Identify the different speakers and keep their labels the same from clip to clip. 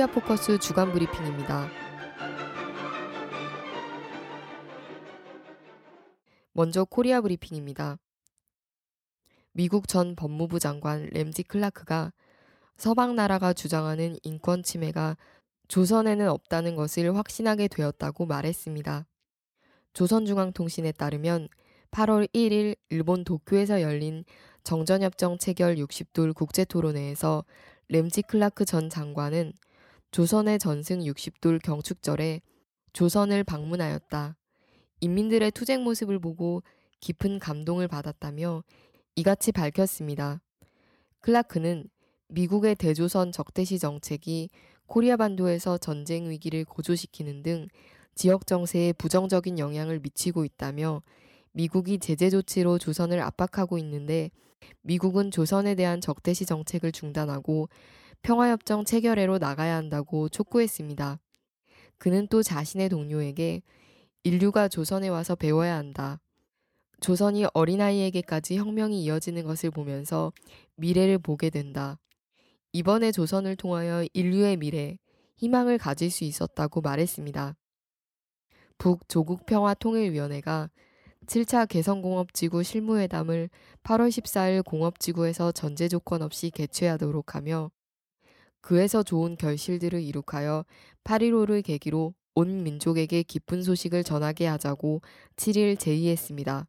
Speaker 1: 코리아 포커스 주간 브리핑입니다. 먼저 코리아 브리핑입니다. 미국 전 법무부 장관 램지 클라크가 서방 나라가 주장하는 인권 침해가 조선에는 없다는 것을 확신하게 되었다고 말했습니다. 조선중앙통신에 따르면 8월 1일 일본 도쿄에서 열린 정전협정 체결 60돌 국제토론회에서 램지 클라크 전 장관은 조선의 전승 60돌 경축절에 조선을 방문하였다. 인민들의 투쟁 모습을 보고 깊은 감동을 받았다며 이같이 밝혔습니다. 클라크는 미국의 대조선 적대시 정책이 코리아 반도에서 전쟁 위기를 고조시키는 등 지역 정세에 부정적인 영향을 미치고 있다며 미국이 제재 조치로 조선을 압박하고 있는데 미국은 조선에 대한 적대시 정책을 중단하고 평화협정 체결회로 나가야 한다고 촉구했습니다. 그는 또 자신의 동료에게 인류가 조선에 와서 배워야 한다. 조선이 어린아이에게까지 혁명이 이어지는 것을 보면서 미래를 보게 된다. 이번에 조선을 통하여 인류의 미래, 희망을 가질 수 있었다고 말했습니다. 북조국평화통일위원회가 7차 개성공업지구 실무회담을 8월 14일 공업지구에서 전제 조건 없이 개최하도록 하며 그에서 좋은 결실들을 이룩하여 8.15를 계기로 온 민족에게 기쁜 소식을 전하게 하자고 7일 제의했습니다.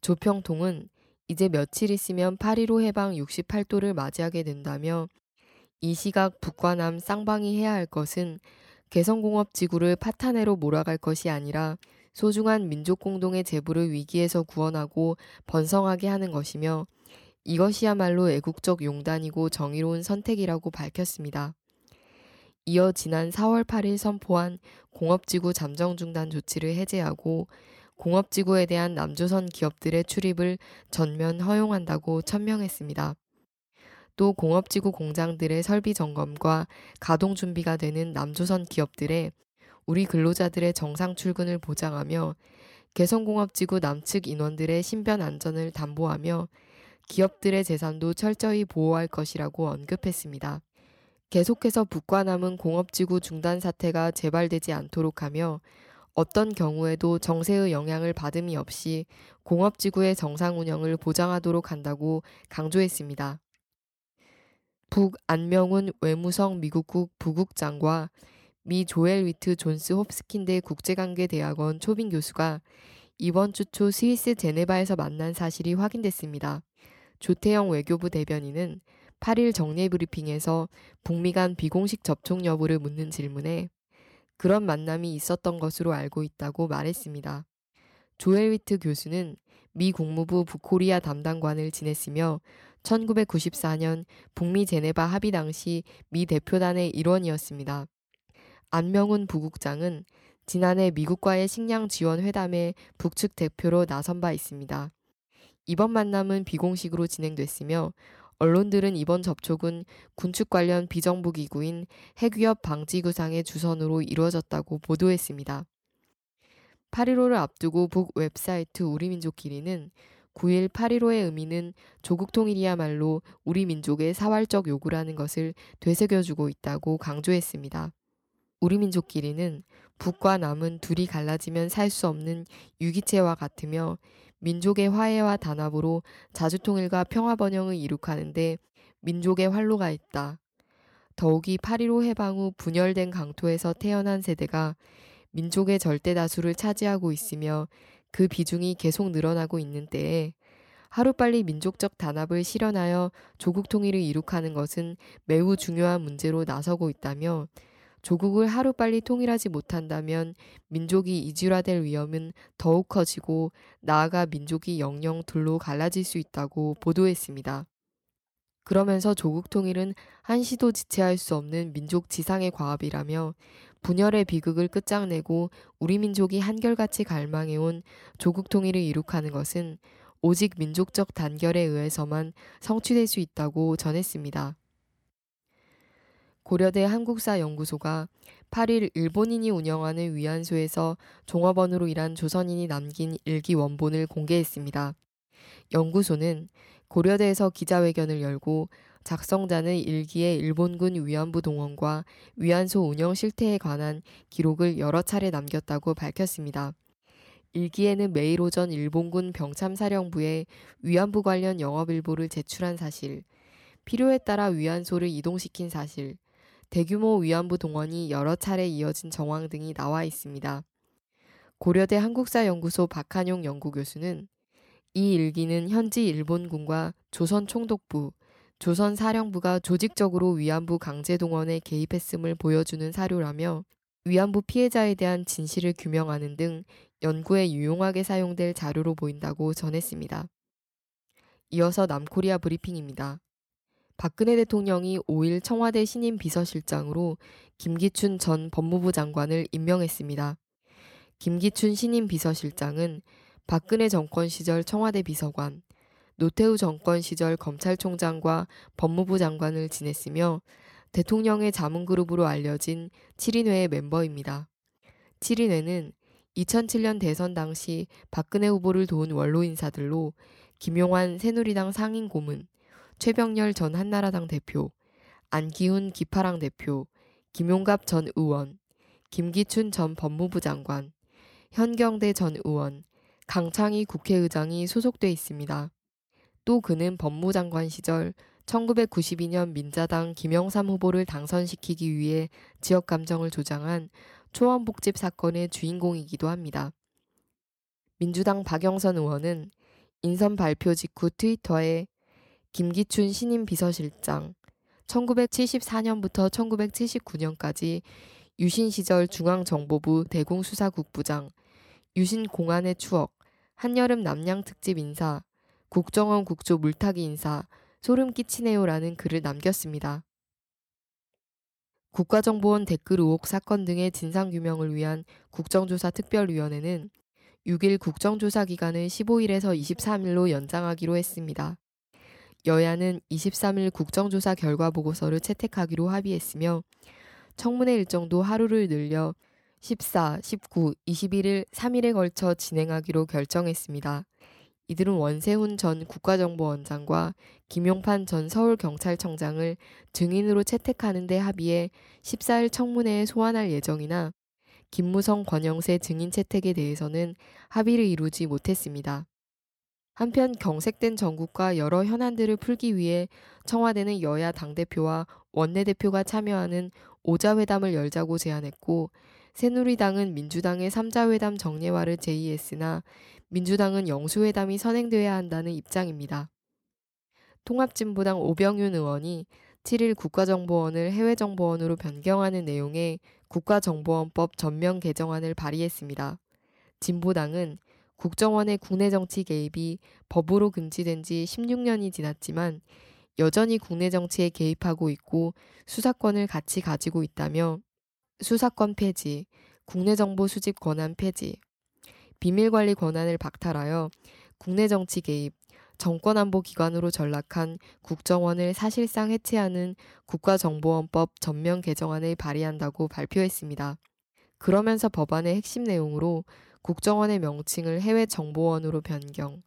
Speaker 1: 조평통은 이제 며칠 있으면 8.15 해방 68도를 맞이하게 된다며 이 시각 북과 남 쌍방이 해야 할 것은 개성공업 지구를 파탄해로 몰아갈 것이 아니라 소중한 민족 공동의 재부를 위기에서 구원하고 번성하게 하는 것이며 이것이야말로 애국적 용단이고 정의로운 선택이라고 밝혔습니다. 이어 지난 4월 8일 선포한 공업지구 잠정 중단 조치를 해제하고 공업지구에 대한 남조선 기업들의 출입을 전면 허용한다고 천명했습니다. 또 공업지구 공장들의 설비 점검과 가동 준비가 되는 남조선 기업들의 우리 근로자들의 정상 출근을 보장하며 개성공업지구 남측 인원들의 신변 안전을 담보하며 기업들의 재산도 철저히 보호할 것이라고 언급했습니다. 계속해서 북과 남은 공업지구 중단 사태가 재발되지 않도록 하며 어떤 경우에도 정세의 영향을 받음이 없이 공업지구의 정상 운영을 보장하도록 한다고 강조했습니다. 북 안명훈 외무성 미국국 부국장과 미 조엘 위트 존스 홉스킨대 국제관계대학원 초빙 교수가 이번 주 초 스위스 제네바에서 만난 사실이 확인됐습니다. 조태영 외교부 대변인은 8일 정례 브리핑에서 북미 간 비공식 접촉 여부를 묻는 질문에 그런 만남이 있었던 것으로 알고 있다고 말했습니다. 조엘 위트 교수는 미 국무부 북코리아 담당관을 지냈으며 1994년 북미 제네바 합의 당시 미 대표단의 일원이었습니다. 안명훈 부국장은 지난해 미국과의 식량 지원 회담에 북측 대표로 나선 바 있습니다. 이번 만남은 비공식으로 진행됐으며 언론들은 이번 접촉은 군축 관련 비정부 기구인 핵위협 방지 구상의 주선으로 이루어졌다고 보도했습니다. 8.15를 앞두고 북 웹사이트 우리민족끼리는 9일 8.15의 의미는 조국 통일이야말로 우리 민족의 사활적 요구라는 것을 되새겨주고 있다고 강조했습니다. 우리 민족끼리는 북과 남은 둘이 갈라지면 살 수 없는 유기체와 같으며 민족의 화해와 단합으로 자주통일과 평화번영을 이룩하는데 민족의 활로가 있다. 더욱이 8.15 해방 후 분열된 강토에서 태어난 세대가 민족의 절대 다수를 차지하고 있으며 그 비중이 계속 늘어나고 있는 때에 하루빨리 민족적 단합을 실현하여 조국 통일을 이룩하는 것은 매우 중요한 문제로 나서고 있다며 조국을 하루빨리 통일하지 못한다면 민족이 이주화될 위험은 더욱 커지고 나아가 민족이 영영 둘로 갈라질 수 있다고 보도했습니다. 그러면서 조국 통일은 한시도 지체할 수 없는 민족 지상의 과업이라며 분열의 비극을 끝장내고 우리 민족이 한결같이 갈망해온 조국 통일을 이룩하는 것은 오직 민족적 단결에 의해서만 성취될 수 있다고 전했습니다. 고려대 한국사 연구소가 8일 일본인이 운영하는 위안소에서 종업원으로 일한 조선인이 남긴 일기 원본을 공개했습니다. 연구소는 고려대에서 기자회견을 열고 작성자는 일기에 일본군 위안부 동원과 위안소 운영 실태에 관한 기록을 여러 차례 남겼다고 밝혔습니다. 일기에는 매일 오전 일본군 병참사령부에 위안부 관련 영업일보를 제출한 사실, 필요에 따라 위안소를 이동시킨 사실, 대규모 위안부 동원이 여러 차례 이어진 정황 등이 나와 있습니다. 고려대 한국사연구소 박한용 연구교수는 이 일기는 현지 일본군과 조선 총독부, 조선 사령부가 조직적으로 위안부 강제 동원에 개입했음을 보여주는 사료라며 위안부 피해자에 대한 진실을 규명하는 등 연구에 유용하게 사용될 자료로 보인다고 전했습니다. 이어서 남코리아 브리핑입니다. 박근혜 대통령이 5일 청와대 신임 비서실장으로 김기춘 전 법무부 장관을 임명했습니다. 김기춘 신임 비서실장은 박근혜 정권 시절 청와대 비서관, 노태우 정권 시절 검찰총장과 법무부 장관을 지냈으며 대통령의 자문그룹으로 알려진 7인회의 멤버입니다. 7인회는 2007년 대선 당시 박근혜 후보를 도운 원로 인사들로 김용환 새누리당 상임 고문, 최병렬 전 한나라당 대표, 안기훈 기파랑 대표, 김용갑 전 의원, 김기춘 전 법무부 장관, 현경대 전 의원, 강창희 국회의장이 소속돼 있습니다. 또 그는 법무장관 시절 1992년 민자당 김영삼 후보를 당선시키기 위해 지역 감정을 조장한 초원복집 사건의 주인공이기도 합니다. 민주당 박영선 의원은 인선 발표 직후 트위터에 김기춘 신임 비서실장 1974년부터 1979년까지 유신 시절 중앙정보부 대공수사국부장 유신 공안의 추억 한여름 남양 특집 인사, 국정원 국조 물타기 인사, 소름 끼치네요라는 글을 남겼습니다. 국가정보원 댓글 의혹 사건 등의 진상규명을 위한 국정조사 특별위원회는 6일 국정조사 기간을 15일에서 23일로 연장하기로 했습니다. 여야는 23일 국정조사 결과 보고서를 채택하기로 합의했으며 청문회 일정도 하루를 늘려 14, 19, 21일 3일에 걸쳐 진행하기로 결정했습니다. 이들은 원세훈 전 국가정보원장과 김용판 전 서울경찰청장을 증인으로 채택하는 데 합의해 14일 청문회에 소환할 예정이나 김무성 권영세 증인 채택에 대해서는 합의를 이루지 못했습니다. 한편 경색된 전국과 여러 현안들을 풀기 위해 청와대는 여야 당대표와 원내대표가 참여하는 오자회담을 열자고 제안했고 새누리당은 민주당의 3자회담 정례화를 제의했으나 민주당은 영수회담이 선행돼야 한다는 입장입니다. 통합진보당 오병윤 의원이 7일 국가정보원을 해외정보원으로 변경하는 내용의 국가정보원법 전면 개정안을 발의했습니다. 진보당은 국정원의 국내 정치 개입이 법으로 금지된 지 16년이 지났지만 여전히 국내 정치에 개입하고 있고 수사권을 같이 가지고 있다며 수사권 폐지, 국내 정보 수집 권한 폐지, 비밀 관리 권한을 박탈하여 국내 정치 개입, 정권안보 기관으로 전락한 국정원을 사실상 해체하는 국가정보원법 전면 개정안을 발의한다고 발표했습니다. 그러면서 법안의 핵심 내용으로 국정원의 명칭을 해외정보원으로 변경,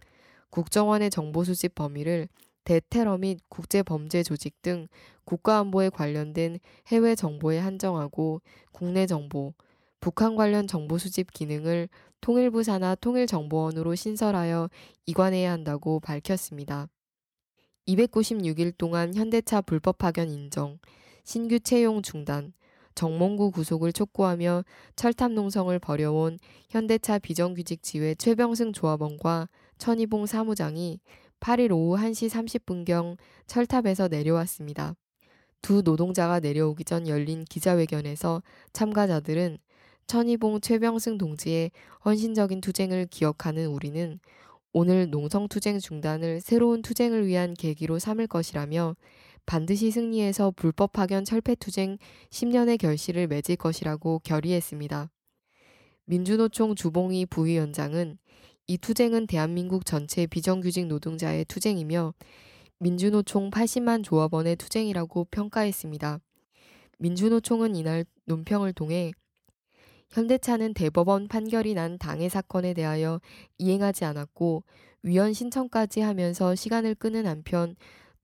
Speaker 1: 국정원의 정보 수집 범위를 대테러 및 국제범죄 조직 등 국가안보에 관련된 해외 정보에 한정하고 국내 정보, 북한 관련 정보 수집 기능을 통일부 산하 통일정보원으로 신설하여 이관해야 한다고 밝혔습니다. 296일 동안 현대차 불법 파견 인정, 신규 채용 중단, 정몽구 구속을 촉구하며 철탑 농성을 벌여온 현대차 비정규직 지회 최병승 조합원과 천희봉 사무장이 8일 오후 1시 30분경 철탑에서 내려왔습니다. 두 노동자가 내려오기 전 열린 기자회견에서 참가자들은 천희봉 최병승 동지의 헌신적인 투쟁을 기억하는 우리는 오늘 농성투쟁 중단을 새로운 투쟁을 위한 계기로 삼을 것이라며 반드시 승리해서 불법 파견 철폐 투쟁 10년의 결실을 맺을 것이라고 결의했습니다. 민주노총 주봉희 부위원장은 이 투쟁은 대한민국 전체 비정규직 노동자의 투쟁이며 민주노총 80만 조합원의 투쟁이라고 평가했습니다. 민주노총은 이날 논평을 통해 현대차는 대법원 판결이 난 당해 사건에 대하여 이행하지 않았고 위헌 신청까지 하면서 시간을 끄는 한편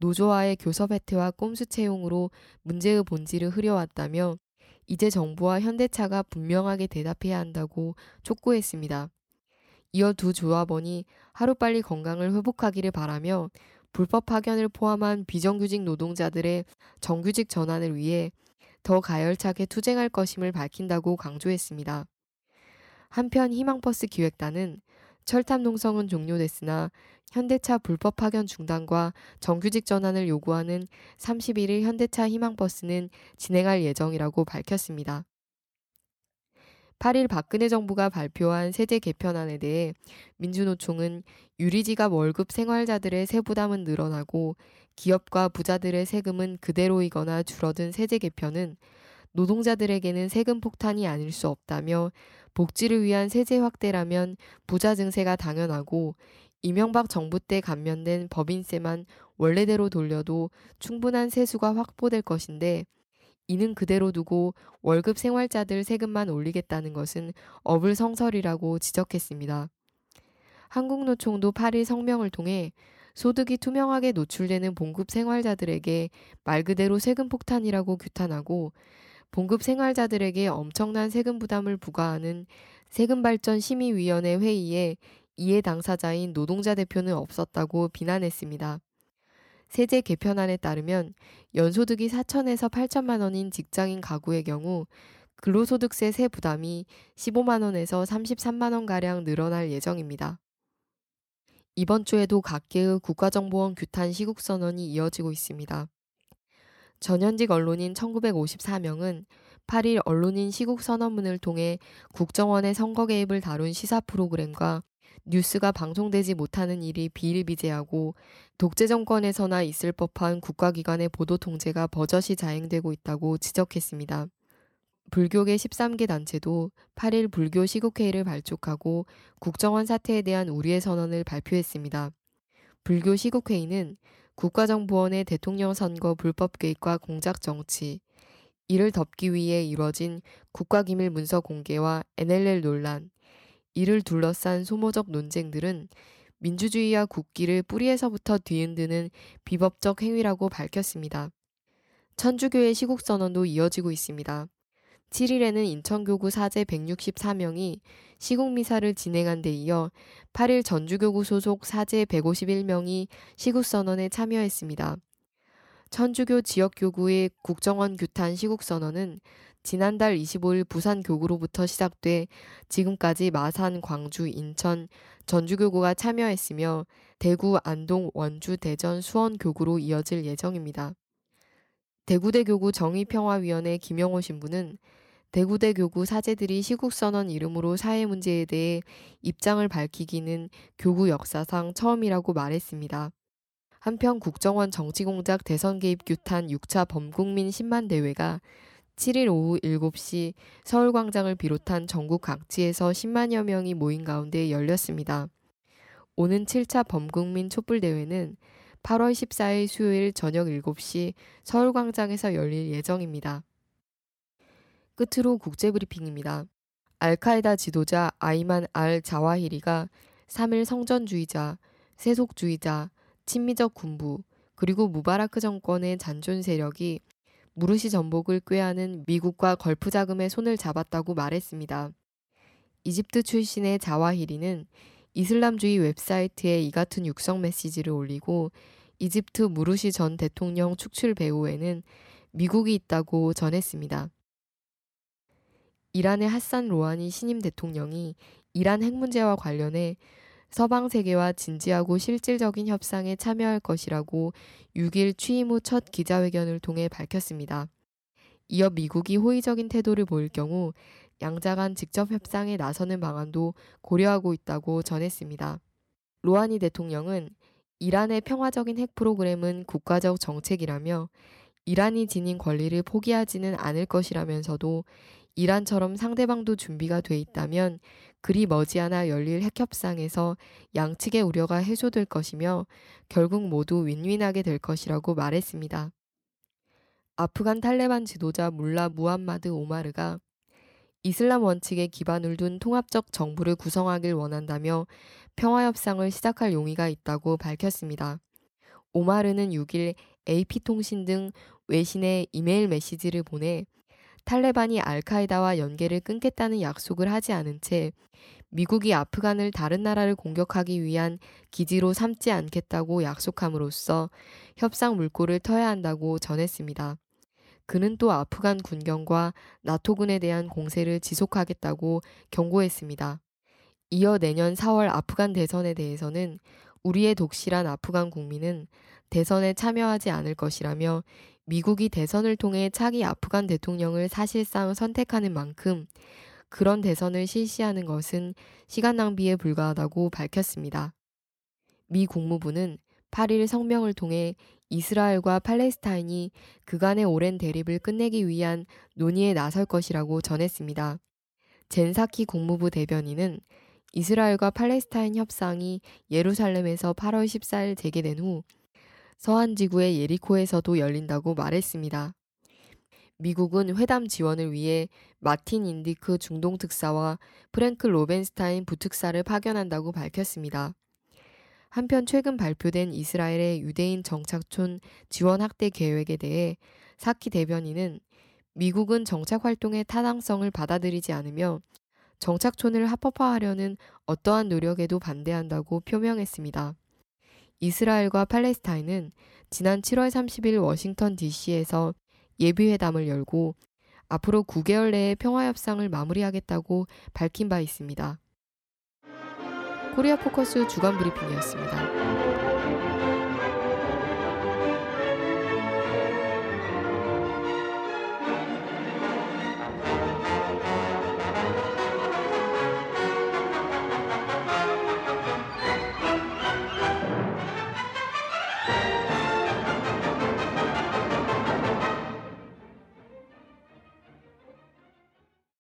Speaker 1: 노조와의 교섭 혜태와 꼼수 채용으로 문제의 본질을 흐려왔다며 이제 정부와 현대차가 분명하게 대답해야 한다고 촉구했습니다. 이어 두 조합원이 하루빨리 건강을 회복하기를 바라며 불법 파견을 포함한 비정규직 노동자들의 정규직 전환을 위해 더 가열차게 투쟁할 것임을 밝힌다고 강조했습니다. 한편 희망버스 기획단은 철탑 농성은 종료됐으나 현대차 불법 파견 중단과 정규직 전환을 요구하는 31일 현대차 희망버스는 진행할 예정이라고 밝혔습니다. 8일 박근혜 정부가 발표한 세제 개편안에 대해 민주노총은 유리지갑 월급 생활자들의 세부담은 늘어나고 기업과 부자들의 세금은 그대로이거나 줄어든 세제 개편은 노동자들에게는 세금 폭탄이 아닐 수 없다며 복지를 위한 세제 확대라면 부자 증세가 당연하고 이명박 정부 때 감면된 법인세만 원래대로 돌려도 충분한 세수가 확보될 것인데 이는 그대로 두고 월급 생활자들 세금만 올리겠다는 것은 어불성설이라고 지적했습니다. 한국노총도 8일 성명을 통해 소득이 투명하게 노출되는 봉급 생활자들에게 말 그대로 세금 폭탄이라고 규탄하고 봉급 생활자들에게 엄청난 세금 부담을 부과하는 세금발전 심의위원회 회의에 이해 당사자인 노동자 대표는 없었다고 비난했습니다. 세제 개편안에 따르면 연소득이 4천에서 8천만 원인 직장인 가구의 경우 근로소득세 세 부담이 15만 원에서 33만 원가량 늘어날 예정입니다. 이번 주에도 각계의 국가정보원 규탄 시국선언이 이어지고 있습니다. 전현직 언론인 1954명은 8일 언론인 시국선언문을 통해 국정원의 선거 개입을 다룬 시사 프로그램과 뉴스가 방송되지 못하는 일이 비일비재하고 독재 정권에서나 있을 법한 국가기관의 보도 통제가 버젓이 자행되고 있다고 지적했습니다. 불교계 13개 단체도 8일 불교 시국회의를 발족하고 국정원 사태에 대한 우리의 선언을 발표했습니다. 불교 시국회의는 국가정보원의 대통령 선거 불법 개입과 공작 정치, 이를 덮기 위해 이뤄진 국가기밀 문서 공개와 NLL 논란, 이를 둘러싼 소모적 논쟁들은 민주주의와 국기를 뿌리에서부터 뒤흔드는 비법적 행위라고 밝혔습니다. 천주교의 시국선언도 이어지고 있습니다. 7일에는 인천교구 사제 164명이 시국미사를 진행한 데 이어 8일 전주교구 소속 사제 151명이 시국선언에 참여했습니다. 천주교 지역교구의 국정원 규탄 시국선언은 지난달 25일 부산 교구로부터 시작돼 지금까지 마산, 광주, 인천, 전주 교구가 참여했으며 대구, 안동, 원주, 대전, 수원 교구로 이어질 예정입니다. 대구대 교구 정의평화위원회 김영호 신부는 대구대 교구 사제들이 시국선언 이름으로 사회 문제에 대해 입장을 밝히기는 교구 역사상 처음이라고 말했습니다. 한편 국정원 정치공작 대선 개입 규탄 6차 범국민 10만 대회가 7일 오후 7시 서울광장을 비롯한 전국 각지에서 10만여 명이 모인 가운데 열렸습니다. 오는 7차 범국민 촛불대회는 8월 14일 수요일 저녁 7시 서울광장에서 열릴 예정입니다. 끝으로 국제브리핑입니다. 알카에다 지도자 아이만 알 자와히리가 3일 성전주의자, 세속주의자, 친미적 군부, 그리고 무바라크 정권의 잔존 세력이 무르시 전복을 꾀하는 미국과 걸프 자금에 손을 잡았다고 말했습니다. 이집트 출신의 자와히리는 이슬람주의 웹사이트에 이 같은 육성 메시지를 올리고 이집트 무르시 전 대통령 축출 배후에는 미국이 있다고 전했습니다. 이란의 핫산 로하니 신임 대통령이 이란 핵 문제와 관련해 서방 세계와 진지하고 실질적인 협상에 참여할 것이라고 6일 취임 후 첫 기자회견을 통해 밝혔습니다. 이어 미국이 호의적인 태도를 보일 경우 양자 간 직접 협상에 나서는 방안도 고려하고 있다고 전했습니다. 로하니 대통령은 이란의 평화적인 핵 프로그램은 국가적 정책이라며 이란이 지닌 권리를 포기하지는 않을 것이라면서도 이란처럼 상대방도 준비가 돼 있다면 그리 머지않아 열릴 핵협상에서 양측의 우려가 해소될 것이며 결국 모두 윈윈하게 될 것이라고 말했습니다. 아프간 탈레반 지도자 물라 무함마드 오마르가 이슬람 원칙에 기반을 둔 통합적 정부를 구성하길 원한다며 평화협상을 시작할 용의가 있다고 밝혔습니다. 오마르는 6일 AP통신 등 외신에 이메일 메시지를 보내 탈레반이 알카에다와 연계를 끊겠다는 약속을 하지 않은 채 미국이 아프간을 다른 나라를 공격하기 위한 기지로 삼지 않겠다고 약속함으로써 협상 물꼬를 터야 한다고 전했습니다. 그는 또 아프간 군경과 나토군에 대한 공세를 지속하겠다고 경고했습니다. 이어 내년 4월 아프간 대선에 대해서는 우리의 독실한 아프간 국민은 대선에 참여하지 않을 것이라며 미국이 대선을 통해 차기 아프간 대통령을 사실상 선택하는 만큼 그런 대선을 실시하는 것은 시간 낭비에 불과하다고 밝혔습니다. 미 국무부는 8일 성명을 통해 이스라엘과 팔레스타인이 그간의 오랜 대립을 끝내기 위한 논의에 나설 것이라고 전했습니다. 젠사키 국무부 대변인은 이스라엘과 팔레스타인 협상이 예루살렘에서 8월 14일 재개된 후 서한 지구의 예리코에서도 열린다고 말했습니다. 미국은 회담 지원을 위해 마틴 인디크 중동 특사와 프랭크 로벤스타인 부특사를 파견한다고 밝혔습니다. 한편 최근 발표된 이스라엘의 유대인 정착촌 지원 확대 계획에 대해 사키 대변인은 미국은 정착 활동의 타당성을 받아들이지 않으며 정착촌을 합법화하려는 어떠한 노력에도 반대한다고 표명했습니다. 이스라엘과 팔레스타인은 지난 7월 30일 워싱턴 DC에서 예비회담을 열고 앞으로 9개월 내에 평화협상을 마무리하겠다고 밝힌 바 있습니다. 코리아 포커스 주간 브리핑이었습니다.